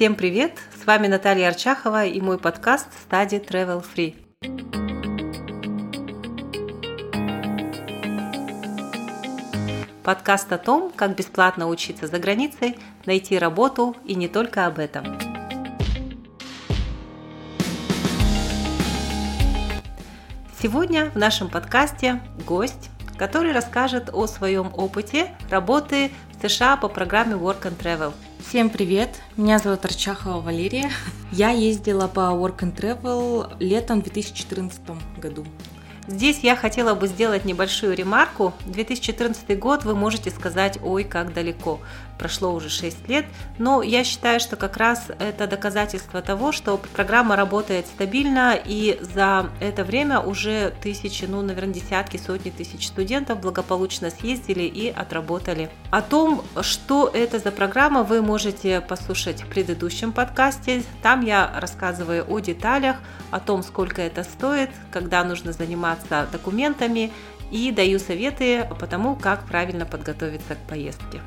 Всем привет! С вами Наталья Арчахова и мой подкаст Study Travel Free. Подкаст о том, как бесплатно учиться за границей, найти работу и не только об этом. Сегодня в нашем подкасте гость, который расскажет о своем опыте работы в США по программе Work and Travel. Всем привет! Меня зовут Арчахова Валерия. Я ездила по Work and Travel летом 2014 году. Здесь я хотела бы сделать небольшую ремарку. 2014 год вы можете сказать, ой, как далеко. Прошло уже 6 лет, но я считаю, что как раз это доказательство того, что программа работает стабильно, и за это время уже тысячи, ну, наверное, десятки, сотни тысяч студентов благополучно съездили и отработали. О том, что это за программа, вы можете послушать в предыдущем подкасте. Там я рассказываю о деталях, о том, сколько это стоит, когда нужно заниматься документами и даю советы по тому, как правильно подготовиться к поездке.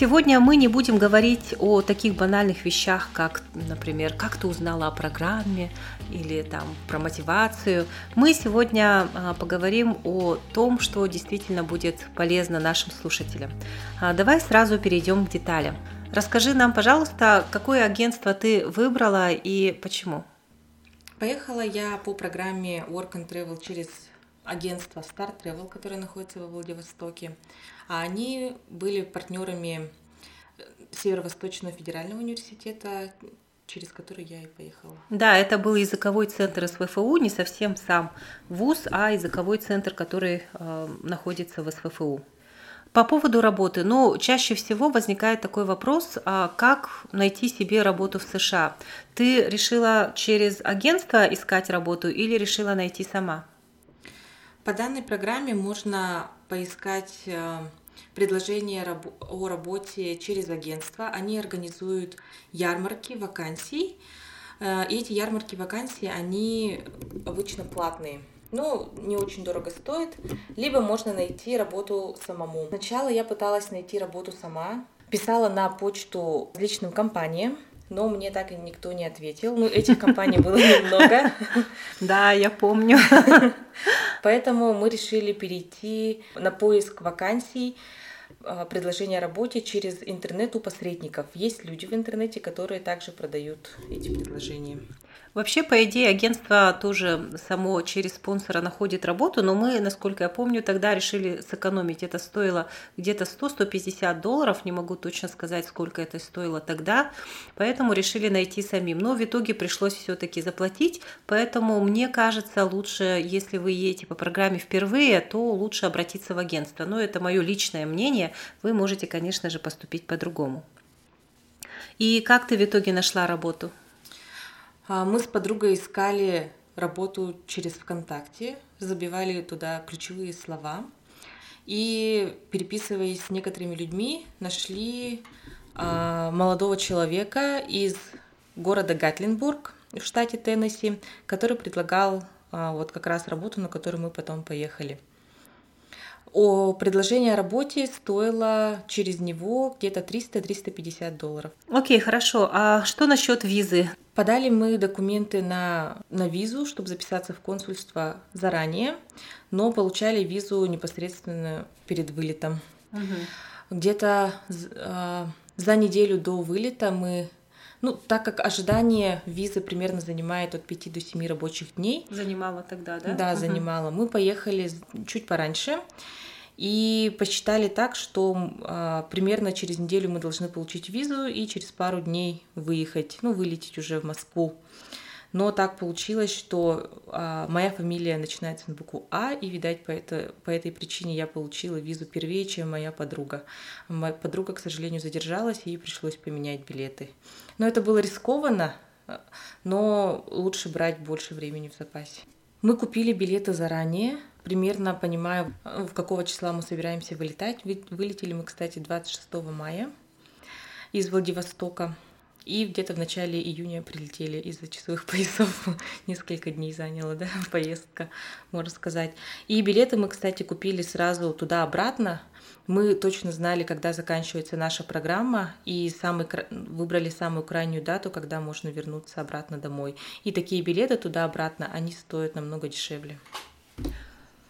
Сегодня мы не будем говорить о таких банальных вещах, как, например, как ты узнала о программе или там про мотивацию. Мы сегодня а, поговорим о том, что действительно будет полезно нашим слушателям. А, давай сразу перейдем к деталям. Расскажи нам, пожалуйста, какое агентство ты выбрала и почему? Поехала я по программе Work and Travel через агентство Star Travel, которое находится во Владивостоке. А они были партнерами э, Северо-Восточного федерального университета, через который я и поехала. Да, это был языковой центр СВФУ, не совсем сам вуз, а языковой центр, который э, находится в СВФУ. По поводу работы, ну, чаще всего возникает такой вопрос, а как найти себе работу в США? Ты решила через агентство искать работу или решила найти сама? По данной программе можно поискать э, предложение о работе через агентство. Они организуют ярмарки вакансий. Э, и эти ярмарки вакансий, они обычно платные ну, не очень дорого стоит, либо можно найти работу самому. Сначала я пыталась найти работу сама, писала на почту личным компаниям, но мне так и никто не ответил. Ну, этих компаний было немного. Да, я помню. Поэтому мы решили перейти на поиск вакансий а, предложения о работе через интернет у посредников. Есть люди в интернете, которые также продают эти предложения. Вообще, по идее, агентство тоже само через спонсора находит работу, но мы, насколько я помню, тогда решили сэкономить. Это стоило где-то 100-150 долларов, не могу точно сказать, сколько это стоило тогда, поэтому решили найти самим. Но в итоге пришлось все-таки заплатить, поэтому мне кажется, лучше, если вы едете по программе впервые, то лучше обратиться в агентство. Но это мое личное мнение, вы можете, конечно же, поступить по-другому. И как ты в итоге нашла работу? А, мы с подругой искали работу через ВКонтакте, забивали туда ключевые слова и, переписываясь с некоторыми людьми, нашли а, молодого человека из города Гатлинбург в штате Теннесси, который предлагал а, вот как раз работу, на которую мы потом поехали. О, предложение о работе стоило через него где-то 300-350 долларов. Окей, okay, хорошо. А что насчет визы? Подали мы документы на, на визу, чтобы записаться в консульство заранее, но получали визу непосредственно перед вылетом. Угу. Где-то э, за неделю до вылета мы ну, так как ожидание визы примерно занимает от 5 до 7 рабочих дней. Занимало тогда, да? Да, угу. занимало. Мы поехали чуть пораньше. И посчитали так, что а, примерно через неделю мы должны получить визу и через пару дней выехать, ну, вылететь уже в Москву. Но так получилось, что а, моя фамилия начинается на букву А, и, видать, по, это, по этой причине я получила визу первее, чем моя подруга. Моя подруга, к сожалению, задержалась, и ей пришлось поменять билеты. Но это было рискованно, но лучше брать больше времени в запасе. Мы купили билеты заранее, примерно понимаю, в какого числа мы собираемся вылетать. Вылетели мы, кстати, 26 мая из Владивостока. И где-то в начале июня прилетели из-за часовых поясов. Несколько дней заняла, да, поездка, можно сказать. И билеты мы, кстати, купили сразу туда-обратно. Мы точно знали, когда заканчивается наша программа, и самый, выбрали самую крайнюю дату, когда можно вернуться обратно домой. И такие билеты туда-обратно, они стоят намного дешевле.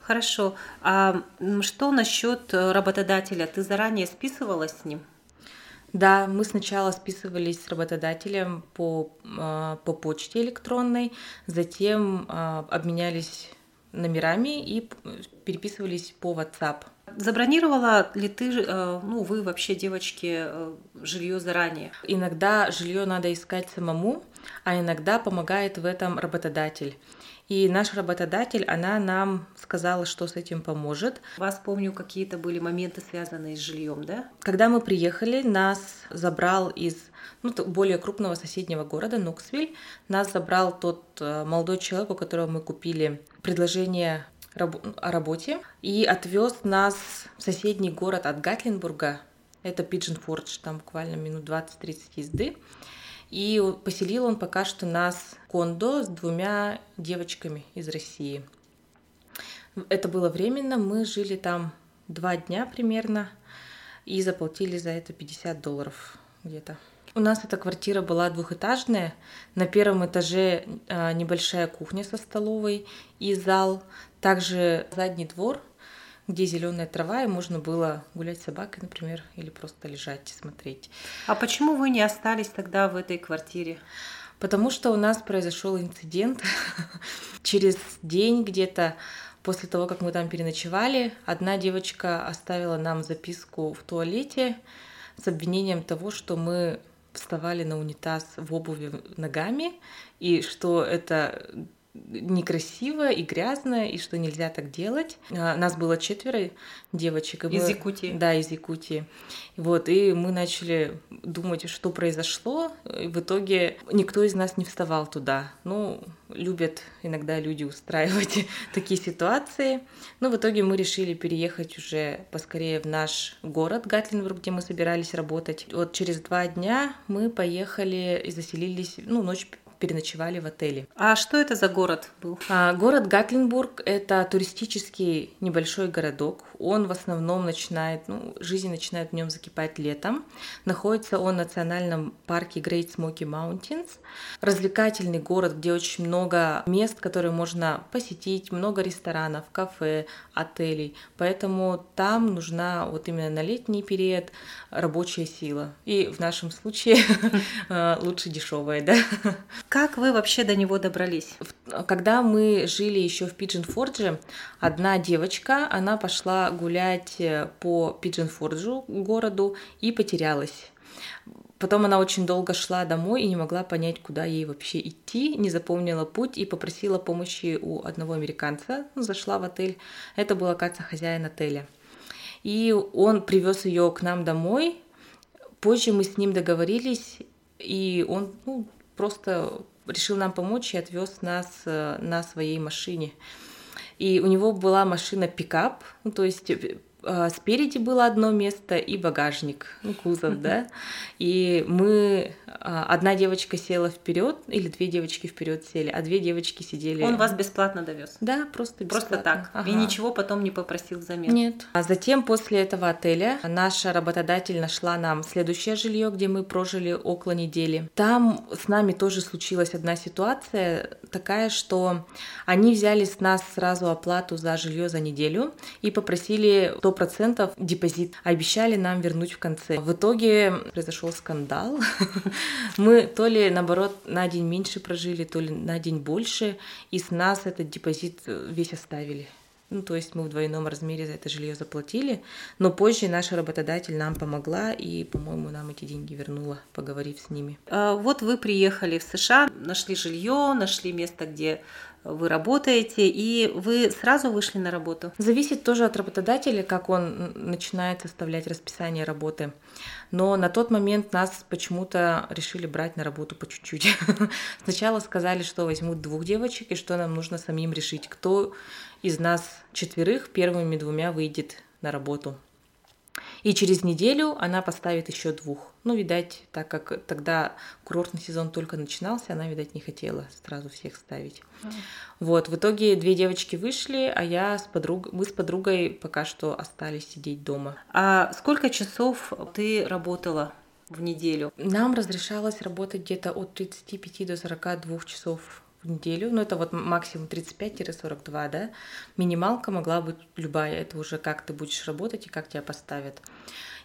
Хорошо. А что насчет работодателя? Ты заранее списывалась с ним? Да, мы сначала списывались с работодателем по, а, по почте электронной, затем а, обменялись номерами и переписывались по WhatsApp. Забронировала ли ты, э, ну, вы вообще, девочки, э, жилье заранее? Иногда жилье надо искать самому, а иногда помогает в этом работодатель. И наш работодатель, она нам сказала, что с этим поможет. Вас, помню, какие-то были моменты, связанные с жильем, да? Когда мы приехали, нас забрал из ну, более крупного соседнего города, Ноксвиль. Нас забрал тот э, молодой человек, у которого мы купили предложение о работе, и отвез нас в соседний город от Гатлинбурга. Это Пиджинфордж, там буквально минут 20-30 езды. И поселил он пока что нас кондо с двумя девочками из России. Это было временно, мы жили там два дня примерно и заплатили за это 50 долларов где-то. У нас эта квартира была двухэтажная. На первом этаже а, небольшая кухня со столовой и зал. Также задний двор где зеленая трава, и можно было гулять с собакой, например, или просто лежать и смотреть. А почему вы не остались тогда в этой квартире? Потому что у нас произошел инцидент. Через день где-то после того, как мы там переночевали, одна девочка оставила нам записку в туалете с обвинением того, что мы вставали на унитаз в обуви ногами, и что это некрасиво и грязно, и что нельзя так делать. А, нас было четверо девочек. Из мы... Якутии? Да, из Якутии. Вот, и мы начали думать, что произошло. И в итоге никто из нас не вставал туда. Ну, любят иногда люди устраивать такие ситуации. Но в итоге мы решили переехать уже поскорее в наш город Гатлинбург, где мы собирались работать. Вот через два дня мы поехали и заселились, ну, ночь переночевали в отеле. А что это за город был? А, город Гатлинбург – это туристический небольшой городок. Он в основном начинает, ну, жизнь начинает в нем закипать летом. Находится он в национальном парке Great Smoky Mountains. Развлекательный город, где очень много мест, которые можно посетить, много ресторанов, кафе, отелей. Поэтому там нужна вот именно на летний период рабочая сила. И в нашем случае лучше дешевая, да. Как вы вообще до него добрались? Когда мы жили еще в Pigeon Forge е, одна девочка, она пошла гулять э, по Pigeon Forge у, городу, и потерялась. Потом она очень долго шла домой и не могла понять, куда ей вообще идти, не запомнила путь и попросила помощи у одного американца. Зашла в отель. Это был, оказывается, хозяин отеля. И он привез ее к нам домой. Позже мы с ним договорились, и он ну, просто решил нам помочь и отвез нас э, на своей машине. И у него была машина пикап, ну, то есть э, спереди было одно место и багажник, ну, кузов, да. И мы, а, одна девочка села вперед, или две девочки вперед сели, а две девочки сидели. Он вас бесплатно довез? Да, просто бесплатно. Просто так. Ага. И ничего потом не попросил взамен? Нет. А затем после этого отеля наша работодатель нашла нам следующее жилье, где мы прожили около недели. Там с нами тоже случилась одна ситуация такая, что они взяли с нас сразу оплату за жилье за неделю и попросили 100% депозит. Обещали нам вернуть в конце. В итоге произошел скандал. Мы то ли, наоборот, на день меньше прожили, то ли на день больше, и с нас этот депозит весь оставили. Ну, то есть мы в двойном размере за это жилье заплатили, но позже наша работодатель нам помогла и, по-моему, нам эти деньги вернула, поговорив с ними. А вот вы приехали в США, нашли жилье, нашли место, где вы работаете, и вы сразу вышли на работу? Зависит тоже от работодателя, как он начинает составлять расписание работы. Но на тот момент нас почему-то решили брать на работу по чуть-чуть. Сначала сказали, что возьмут двух девочек, и что нам нужно самим решить, кто из нас четверых первыми двумя выйдет на работу. И через неделю она поставит еще двух. Ну, видать, так как тогда курортный сезон только начинался, она, видать, не хотела сразу всех ставить. Mm. Вот, в итоге две девочки вышли, а я с подругой, мы с подругой пока что остались сидеть дома. А сколько часов ты работала в неделю? Нам разрешалось работать где-то от 35 до 42 часов в неделю, ну это вот максимум 35-42, да, минималка могла быть любая, это уже как ты будешь работать и как тебя поставят.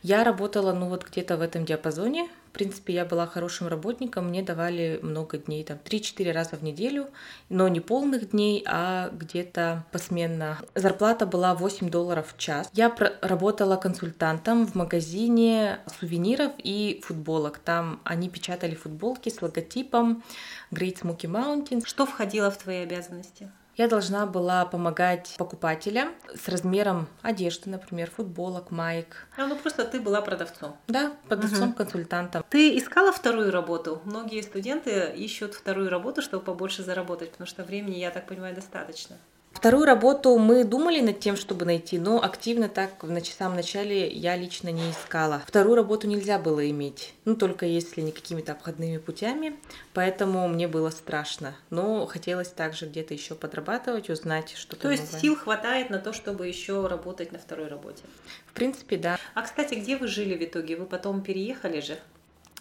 Я работала, ну вот где-то в этом диапазоне. В принципе, я была хорошим работником, мне давали много дней, там 3-4 раза в неделю, но не полных дней, а где-то посменно. Зарплата была 8 долларов в час. Я работала консультантом в магазине сувениров и футболок. Там они печатали футболки с логотипом Great Smoky Mountains. Что входило в твои обязанности? Я должна была помогать покупателям с размером одежды, например, футболок, майк. А, ну просто ты была продавцом. Да, продавцом, угу. консультантом. Ты искала вторую работу? Многие студенты ищут вторую работу, чтобы побольше заработать, потому что времени, я так понимаю, достаточно. Вторую работу мы думали над тем, чтобы найти, но активно так в самом начале я лично не искала. Вторую работу нельзя было иметь, ну только если не какими-то обходными путями, поэтому мне было страшно. Но хотелось также где-то еще подрабатывать, узнать что-то То есть сил хватает на то, чтобы еще работать на второй работе? В принципе, да. А, кстати, где вы жили в итоге? Вы потом переехали же?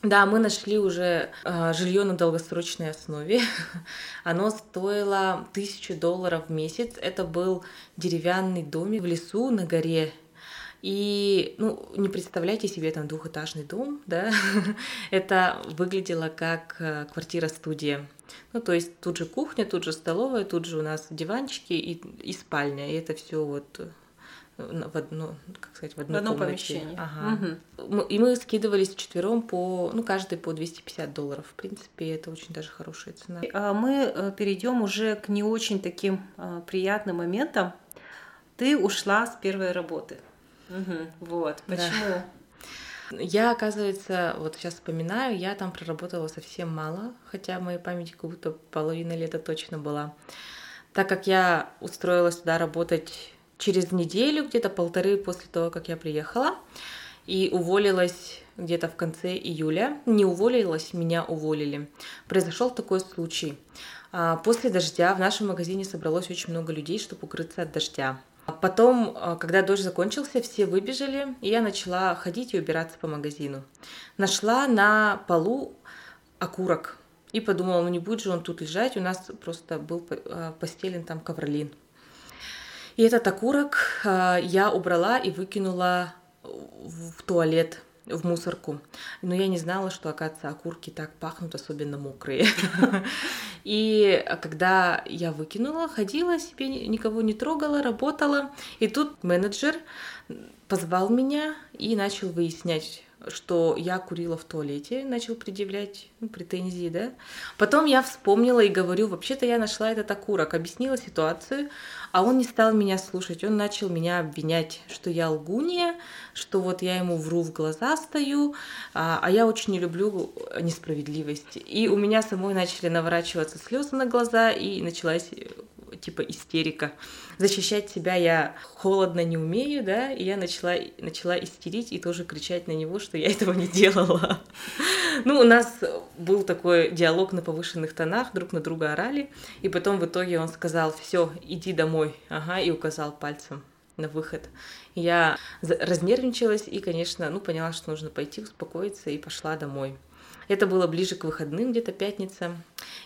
Да, мы нашли уже э, жилье на долгосрочной основе. Оно стоило тысячу долларов в месяц. Это был деревянный домик в лесу на горе. И, ну, не представляйте себе там двухэтажный дом, да, это выглядело как э, квартира-студия. Ну, то есть тут же кухня, тут же столовая, тут же у нас диванчики и, и спальня, и это все вот в одно, как сказать, в одной в одном комнате. помещении. Ага. Угу. И мы скидывались четвером по, ну, каждый по 250 долларов. В принципе, это очень даже хорошая цена. А мы э, перейдем уже к не очень таким э, приятным моментам. Ты ушла с первой работы. Угу. Вот. Почему? Да. Я, оказывается, вот сейчас вспоминаю, я там проработала совсем мало, хотя моей памяти как будто половина лета точно была. Так как я устроилась туда работать через неделю, где-то полторы после того, как я приехала, и уволилась где-то в конце июля. Не уволилась, меня уволили. Произошел такой случай. А, после дождя в нашем магазине собралось очень много людей, чтобы укрыться от дождя. Потом, а, когда дождь закончился, все выбежали, и я начала ходить и убираться по магазину. Нашла на полу окурок и подумала, ну не будет же он тут лежать, у нас просто был а, постелен там ковролин. И этот окурок а, я убрала и выкинула в туалет в мусорку. Но я не знала, что, оказывается, окурки так пахнут, особенно мокрые. И когда я выкинула, ходила себе, никого не трогала, работала. И тут менеджер позвал меня и начал выяснять, что я курила в туалете, начал предъявлять ну, претензии, да. Потом я вспомнила и говорю, вообще-то я нашла этот окурок, объяснила ситуацию, а он не стал меня слушать, он начал меня обвинять, что я лгунья, что вот я ему вру в глаза стою, а, а я очень не люблю несправедливости. И у меня самой начали наворачиваться слезы на глаза, и началась типа истерика. Защищать себя я холодно не умею, да, и я начала, начала истерить и тоже кричать на него, что я этого не делала. Ну, у нас был такой диалог на повышенных тонах, друг на друга орали, и потом в итоге он сказал, все, иди домой, ага, и указал пальцем на выход. Я разнервничалась и, конечно, ну, поняла, что нужно пойти успокоиться и пошла домой. Это было ближе к выходным, где-то пятница.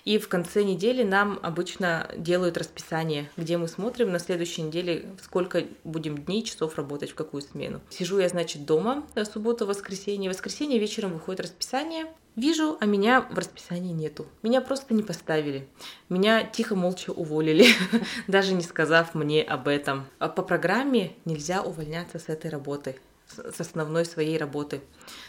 И в конце недели нам обычно делают расписание, где мы смотрим на следующей неделе, сколько будем дней, часов работать, в какую смену. Сижу я, значит, дома субботу, воскресенье. В воскресенье вечером выходит расписание. Вижу, а меня в расписании нету. Меня просто не поставили. Меня тихо, молча уволили, даже не сказав мне об этом. А по программе нельзя увольняться с этой работы с основной своей работы.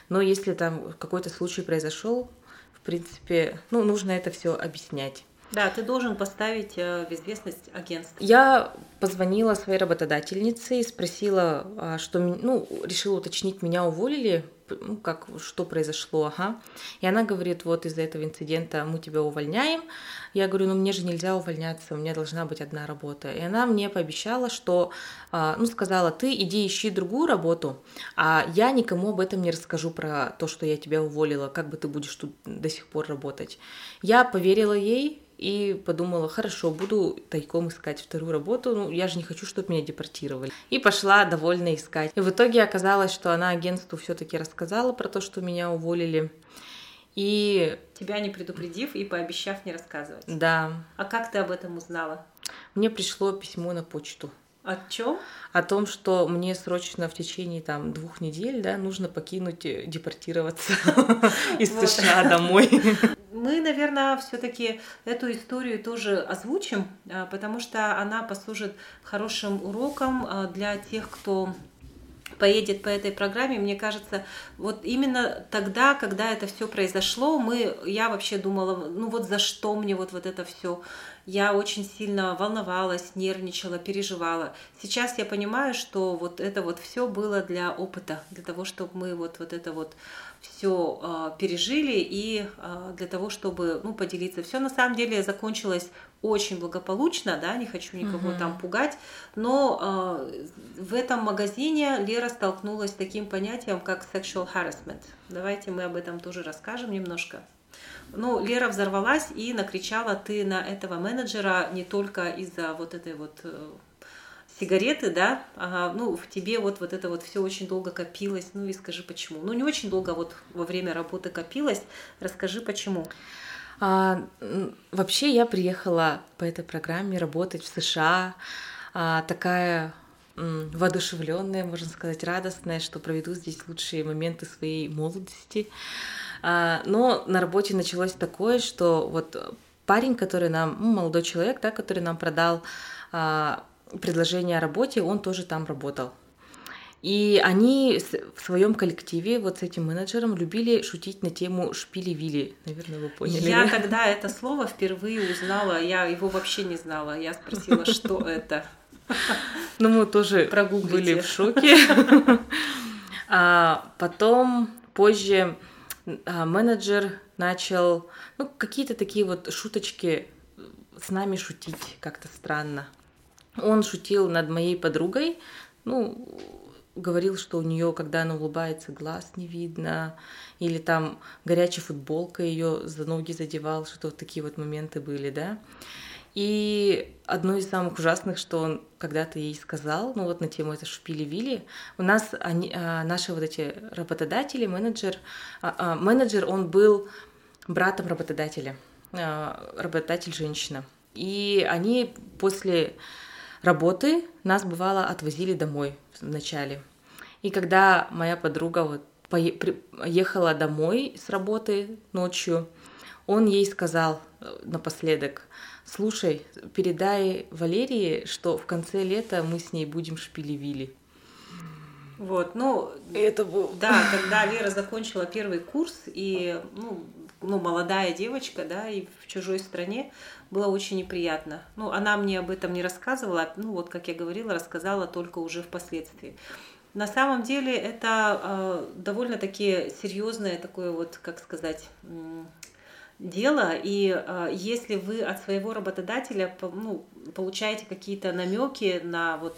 Но если там какой-то случай произошел, в принципе, ну, нужно это все объяснять. Да, ты должен поставить э, в известность агентство. Я позвонила своей работодательнице и спросила, а, что, ну, решила уточнить, меня уволили ну, как, что произошло, ага. И она говорит, вот из-за этого инцидента мы тебя увольняем. Я говорю, ну мне же нельзя увольняться, у меня должна быть одна работа. И она мне пообещала, что, а, ну, сказала, ты иди ищи другую работу, а я никому об этом не расскажу про то, что я тебя уволила, как бы ты будешь тут до сих пор работать. Я поверила ей, и подумала, хорошо, буду тайком искать вторую работу, ну, я же не хочу, чтобы меня депортировали. И пошла довольно искать. И в итоге оказалось, что она агентству все таки рассказала про то, что меня уволили. И... Тебя не предупредив и пообещав не рассказывать. Да. А как ты об этом узнала? Мне пришло письмо на почту. О чем? О том, что мне срочно в течение там двух недель, да, нужно покинуть, э, депортироваться из США домой. Мы, наверное, все-таки эту историю тоже озвучим, а, потому что она послужит хорошим уроком а, для тех, кто поедет по этой программе, мне кажется, вот именно тогда, когда это все произошло, мы, я вообще думала, ну вот за что мне вот, вот это все я очень сильно волновалась, нервничала, переживала. Сейчас я понимаю, что вот это вот все было для опыта, для того, чтобы мы вот, вот это вот все э, пережили и э, для того, чтобы ну, поделиться. Все на самом деле закончилось очень благополучно, да, не хочу никого uh-huh. там пугать, но э, в этом магазине Лера столкнулась с таким понятием, как sexual harassment. Давайте мы об этом тоже расскажем немножко. Ну, Лера взорвалась и накричала ты на этого менеджера не только из-за вот этой вот э, сигареты, да, а, ну, в тебе вот, вот это вот все очень долго копилось, ну и скажи почему. Ну, не очень долго вот во время работы копилось, расскажи почему. А, вообще я приехала по этой программе работать в США, а, такая воодушевленная, можно сказать, радостная, что проведу здесь лучшие моменты своей молодости. А, но на работе началось такое, что вот парень, который нам, ну, молодой человек, да, который нам продал а, предложение о работе, он тоже там работал. И они в своем коллективе, вот с этим менеджером, любили шутить на тему шпили-вили. Наверное, вы поняли. Я да? когда это слово впервые узнала, я его вообще не знала. Я спросила, что это. Ну, мы тоже были в шоке. А потом, позже, а, менеджер начал, ну, какие-то такие вот шуточки с нами шутить как-то странно. Он шутил над моей подругой, ну, говорил, что у нее, когда она улыбается, глаз не видно, или там горячая футболка ее за ноги задевал, что вот такие вот моменты были, да. И одно из самых ужасных, что он когда-то ей сказал, ну вот на тему это шпили-вили, у нас они, а, наши вот эти работодатели, менеджер, а, а, менеджер, он был братом работодателя, работодатель женщина. И они после работы нас бывало отвозили домой вначале. И когда моя подруга вот поехала домой с работы ночью, он ей сказал э, напоследок, слушай, передай Валерии, что в конце лета мы с ней будем шпилевили. Вот, ну, это было... Да, когда Лера закончила первый курс, и, ну, ну, молодая девочка, да, и в чужой стране, было очень неприятно. Ну, она мне об этом не рассказывала, ну, вот, как я говорила, рассказала только уже впоследствии. На самом деле это э, довольно-таки серьезное такое вот, как сказать, дело, и э, если вы от своего работодателя ну, получаете какие-то намеки на вот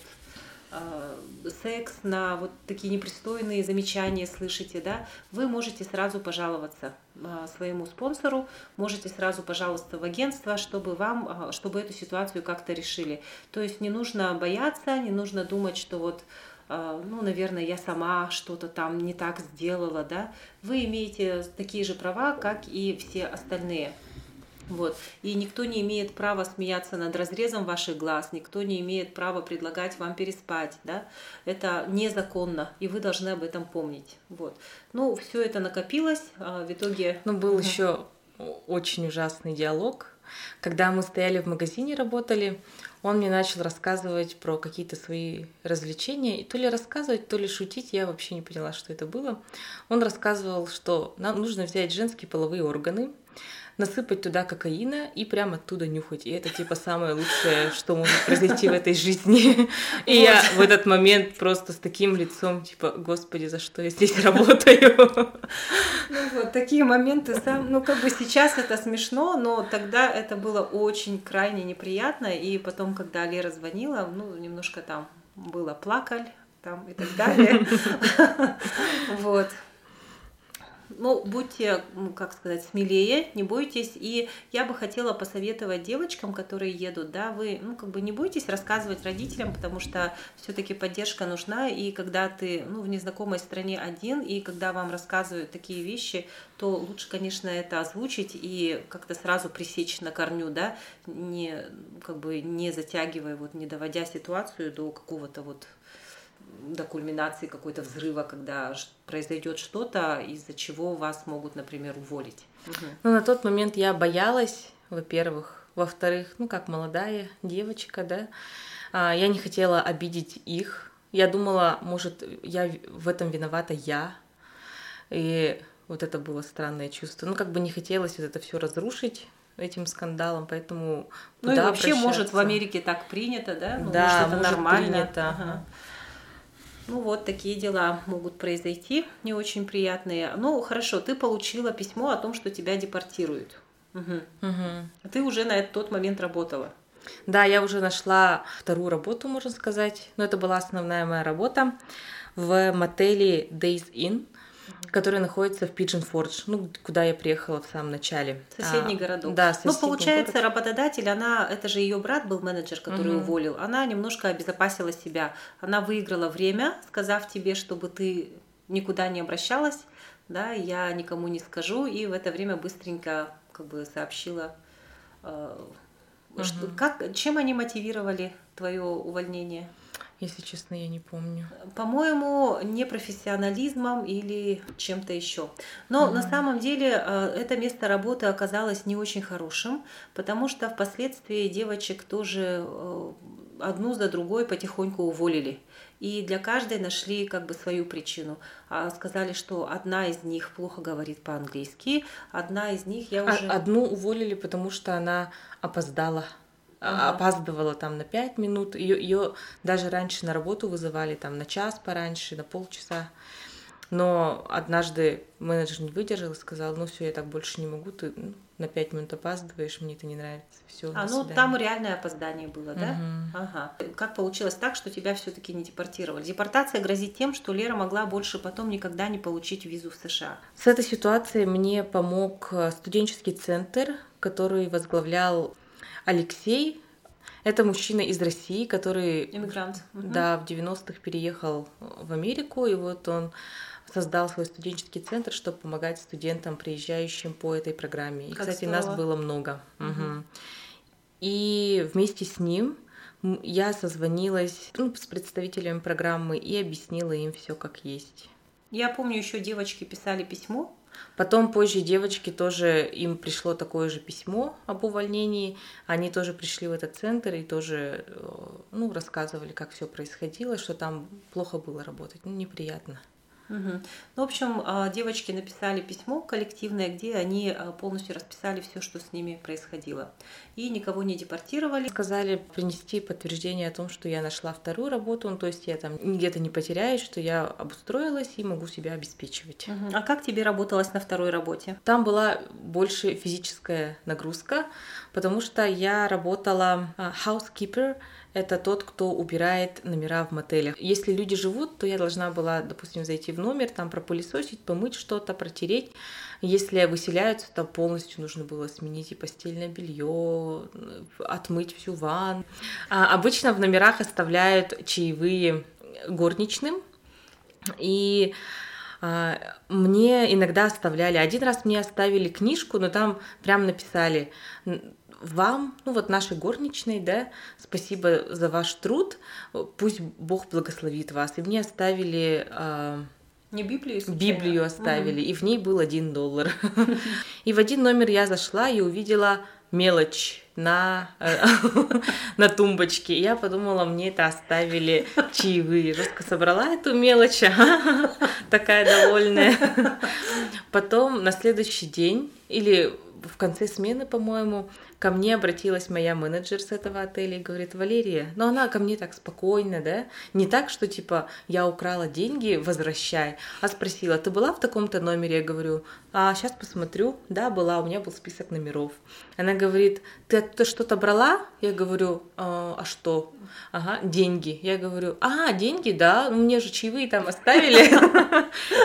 секс, на вот такие непристойные замечания слышите, да, вы можете сразу пожаловаться э, своему спонсору, можете сразу пожаловаться в агентство, чтобы вам, э, чтобы эту ситуацию как-то решили. То есть не нужно бояться, не нужно думать, что вот ну, наверное, я сама что-то там не так сделала, да, вы имеете такие же права, как и все остальные. Вот. И никто не имеет права смеяться над разрезом ваших глаз, никто не имеет права предлагать вам переспать. Да? Это незаконно, и вы должны об этом помнить. Вот. Ну, все это накопилось, а в итоге... Ну, был угу. еще очень ужасный диалог. Когда мы стояли в магазине, работали, он мне начал рассказывать про какие-то свои развлечения. И то ли рассказывать, то ли шутить, я вообще не поняла, что это было. Он рассказывал, что нам нужно взять женские половые органы, насыпать туда кокаина и прямо оттуда нюхать. И это типа самое лучшее, что может произойти в этой жизни. И я в этот момент просто с таким лицом, типа, господи, за что я здесь работаю? Ну вот, такие моменты, сам, ну как бы сейчас это смешно, но тогда это было очень крайне неприятно. И потом, когда Лера звонила, ну немножко там было плакаль, там и так далее. Вот ну, будьте, как сказать, смелее, не бойтесь. И я бы хотела посоветовать девочкам, которые едут, да, вы, ну, как бы не бойтесь рассказывать родителям, потому что все-таки поддержка нужна. И когда ты, ну, в незнакомой стране один, и когда вам рассказывают такие вещи, то лучше, конечно, это озвучить и как-то сразу пресечь на корню, да, не, как бы не затягивая, вот, не доводя ситуацию до какого-то вот до кульминации какой-то взрыва, когда произойдет что-то, из-за чего вас могут, например, уволить. Ну, на тот момент я боялась, во-первых. Во-вторых, ну, как молодая девочка, да, а, я не хотела обидеть их. Я думала, может, я в этом виновата я. И вот это было странное чувство. Ну, как бы не хотелось вот это все разрушить этим скандалом, поэтому ну и вообще может в Америке так принято, да? Ну, да, может, это нормально. принято. Ага. Ну вот такие дела могут произойти, не очень приятные. Ну хорошо, ты получила письмо о том, что тебя депортируют. Угу. Угу. Ты уже на тот момент работала. Да, я уже нашла вторую работу, можно сказать. Но это была основная моя работа в мотеле Days Inn который находится в Pigeon Forge, ну, куда я приехала в самом начале. Соседний а, городок. Да, соседний Ну, получается, город. работодатель, она, это же ее брат был менеджер, который угу. уволил, она немножко обезопасила себя. Она выиграла время, сказав тебе, чтобы ты никуда не обращалась, да, я никому не скажу, и в это время быстренько как бы сообщила, э, угу. что, как, чем они мотивировали твое увольнение? Если честно, я не помню. По-моему, непрофессионализмом или чем-то еще. Но mm на самом деле э, это место работы оказалось не очень хорошим, потому что впоследствии девочек тоже э, одну за другой потихоньку уволили. И для каждой нашли как бы свою причину. А сказали, что одна из них плохо говорит по-английски, одна из них я а уже... Одну уволили, потому что она опоздала ага. опаздывала там на пять минут. Ее, даже раньше на работу вызывали там на час пораньше, на полчаса. Но однажды менеджер не выдержал и сказал, ну все, я так больше не могу, ты ну, на пять минут опаздываешь, мне это не нравится. Все, а, ну там реальное опоздание было, да? Угу. Ага. Как получилось так, что тебя все-таки не депортировали? Депортация грозит тем, что Лера могла больше потом никогда не получить визу в США. С этой ситуацией мне помог э, студенческий центр, который возглавлял Алексей это мужчина из России, который... Иммигрант. Да, в 90-х переехал в Америку, и вот он создал свой студенческий центр, чтобы помогать студентам, приезжающим по этой программе. И, как кстати, здорово. нас было много. Угу. И вместе с ним я созвонилась ну, с представителями программы и объяснила им все как есть. Я помню, еще девочки писали письмо Потом позже девочки тоже, им пришло такое же письмо об увольнении, они тоже пришли в этот центр и тоже э, ну, рассказывали, как все происходило, что там плохо было работать, ну, неприятно. Угу. Ну, в общем, а, девочки написали письмо коллективное, где они а, полностью расписали все, что с ними происходило. И никого не депортировали. Сказали принести подтверждение о том, что я нашла вторую работу, ну, то есть я там где-то не потеряюсь, что я обустроилась и могу себя обеспечивать. Угу. А как тебе работалось на второй работе? Там была больше физическая нагрузка, потому что я работала а, housekeeper, это тот, кто убирает номера в мотелях. Если люди живут, то я должна была, допустим, зайти в номер, там пропылесосить, помыть что-то, протереть. Если выселяются, то полностью нужно было сменить и постельное белье, отмыть всю ванну. А обычно в номерах оставляют чаевые горничным. И а, мне иногда оставляли. Один раз мне оставили книжку, но там прям написали вам, ну вот нашей горничной, да, спасибо за ваш труд, пусть Бог благословит вас. И мне оставили... Э, не Библию? Библию оставили, mm и в ней был один доллар. И в один номер я зашла и увидела мелочь на, э, на тумбочке. И я подумала, мне это оставили чаевые. Жестко собрала эту мелочь, такая довольная. Потом на следующий день или в конце смены, по-моему, ко мне обратилась моя менеджер с этого отеля и говорит, Валерия, ну она ко мне так спокойно, да, не так, что типа я украла деньги, возвращай, а спросила, ты была в таком-то номере? Я говорю, а сейчас посмотрю, да, была, у меня был список номеров. Она говорит, ты оттуда что-то брала? Я говорю, а, а что? Ага, деньги. Я говорю, а, деньги, да, ну, мне же чаевые там оставили.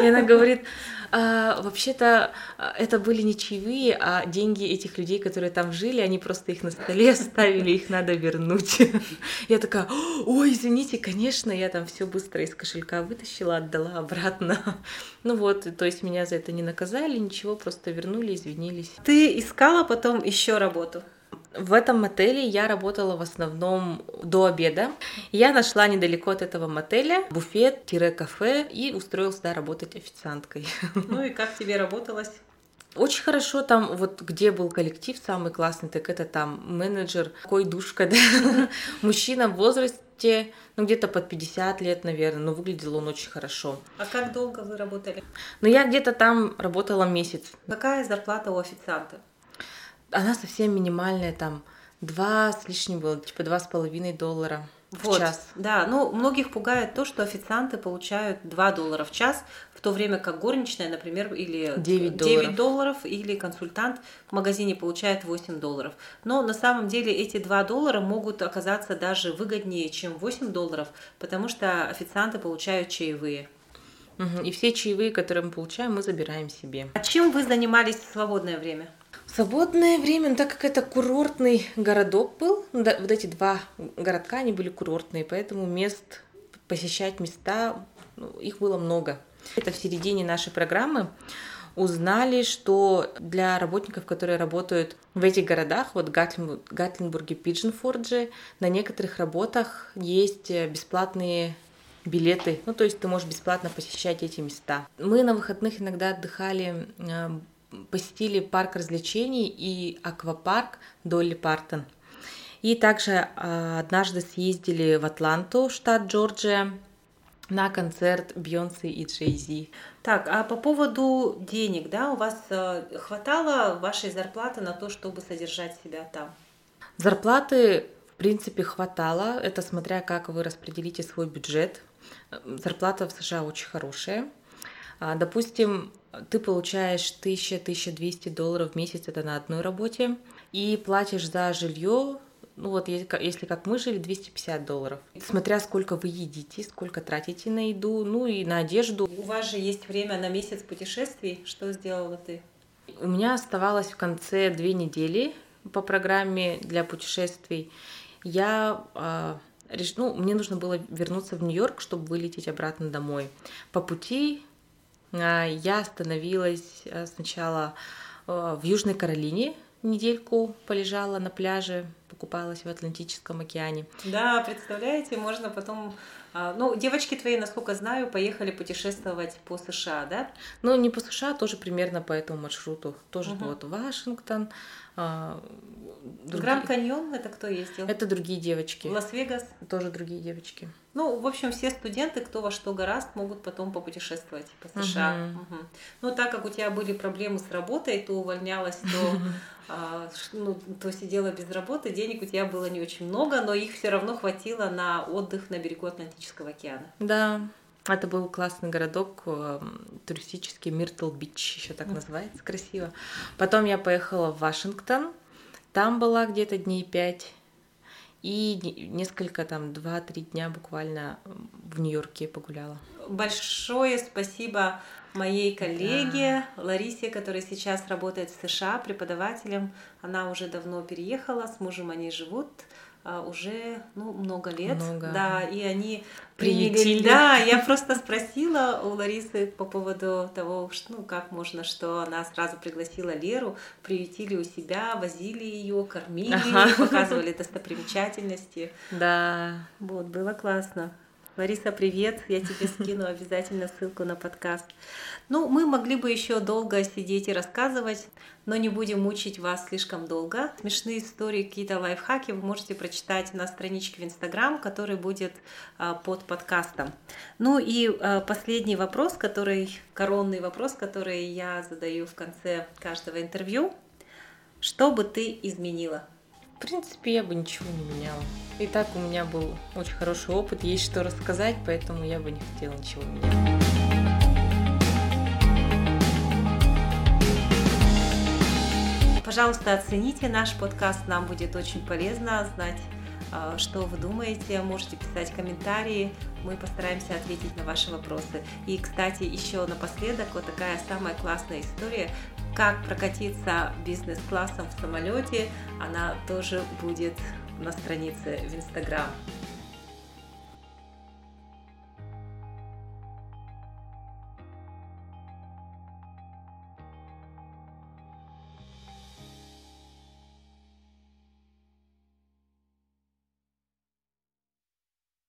И она говорит, а, вообще-то а, это были не чаевые, а деньги этих людей, которые там жили, они просто их на столе оставили, их надо вернуть. Я такая, ой, извините, конечно, я там все быстро из кошелька вытащила, отдала обратно. Ну вот, то есть меня за это не наказали, ничего, просто вернули, извинились. Ты искала потом еще работу? В этом мотеле я работала в основном до обеда. Я нашла недалеко от этого мотеля буфет-кафе и устроилась туда работать официанткой. Ну и как тебе работалось? Очень хорошо там, вот где был коллектив самый классный, так это там менеджер, такой душка, да? мужчина в возрасте, ну где-то под 50 лет, наверное, но выглядел он очень хорошо. А как долго вы работали? Ну я где-то там работала месяц. Какая зарплата у официанта? она совсем минимальная, там, два с лишним было, типа два с половиной доллара вот, в час. Да, ну, многих пугает то, что официанты получают 2 доллара в час, в то время как горничная, например, или 9 долларов, 9 долларов или консультант в магазине получает 8 долларов. Но на самом деле эти 2 доллара могут оказаться даже выгоднее, чем 8 долларов, потому что официанты получают чаевые. И все чаевые, которые мы получаем, мы забираем себе. А чем вы занимались в свободное время? Свободное время, ну, так как это курортный городок был, ну, да, вот эти два городка, они были курортные, поэтому мест, посещать места, ну, их было много. Это в середине нашей программы узнали, что для работников, которые работают в этих городах, вот Гатлинбург, Гатлинбурге, Пиджинфордже, на некоторых работах есть бесплатные билеты. Ну, то есть ты можешь бесплатно посещать эти места. Мы на выходных иногда отдыхали э, посетили парк развлечений и аквапарк Долли Партон. И также а, однажды съездили в Атланту, штат Джорджия, на концерт Бейонсе и Джей Зи. Так, а по поводу денег, да, у вас э, хватало вашей зарплаты на то, чтобы содержать себя там? Зарплаты, в принципе, хватало. Это смотря как вы распределите свой бюджет. Зарплата в США очень хорошая. А, допустим, ты получаешь 1000-1200 долларов в месяц, это на одной работе, и платишь за жилье, ну вот если как мы жили, 250 долларов. Смотря сколько вы едите, сколько тратите на еду, ну и на одежду. У вас же есть время на месяц путешествий. Что сделала ты? У меня оставалось в конце две недели по программе для путешествий. Я а, ну, мне нужно было вернуться в Нью-Йорк, чтобы вылететь обратно домой. По пути я остановилась э, сначала э, в Южной Каролине, недельку полежала на пляже, покупалась в Атлантическом океане. Да, представляете, можно потом... А, ну, девочки твои, насколько знаю, поехали путешествовать по США, да? Ну, не по США, тоже примерно по этому маршруту. Тоже угу. вот Вашингтон. А, другие... Каньон это кто ездил? Это другие девочки. Лас-Вегас? Тоже другие девочки. Ну, в общем, все студенты, кто во что гораст, могут потом попутешествовать по США. Угу. Угу. Ну, так как у тебя были проблемы с работой, то увольнялась, то, а, ну, то сидела без работы, денег у тебя было не очень много, но их все равно хватило на отдых на берегу Атлантического океана. Да, это был классный городок, э, туристический Миртл Бич, еще так называется, красиво. Потом я поехала в Вашингтон, там была где-то дней пять. И несколько там, два-три дня буквально в Нью-Йорке погуляла. Большое спасибо моей коллеге да. Ларисе, которая сейчас работает в США преподавателем. Она уже давно переехала, с мужем они живут а, уже ну, много лет. Много. Да, и они приняли. Да, я просто спросила у Ларисы по поводу того, что, ну, как можно, что она сразу пригласила Леру, приютили у себя, возили ее, кормили, ага. показывали достопримечательности. Да. Вот, было классно. Лариса, привет! Я тебе скину обязательно ссылку на подкаст. Ну, мы могли бы еще долго сидеть и рассказывать, но не будем мучить вас слишком долго. Смешные истории, какие-то лайфхаки вы можете прочитать на страничке в Инстаграм, который будет а, под подкастом. Ну и а, последний вопрос, который, коронный вопрос, который я задаю в конце каждого интервью. Что бы ты изменила? В принципе, я бы ничего не меняла. И так у меня был очень хороший опыт, есть что рассказать, поэтому я бы не хотела ничего менять. Пожалуйста, оцените наш подкаст, нам будет очень полезно знать, что вы думаете. Можете писать комментарии, мы постараемся ответить на ваши вопросы. И, кстати, еще напоследок вот такая самая классная история, как прокатиться бизнес-классом в самолете, она тоже будет на странице в Инстаграм.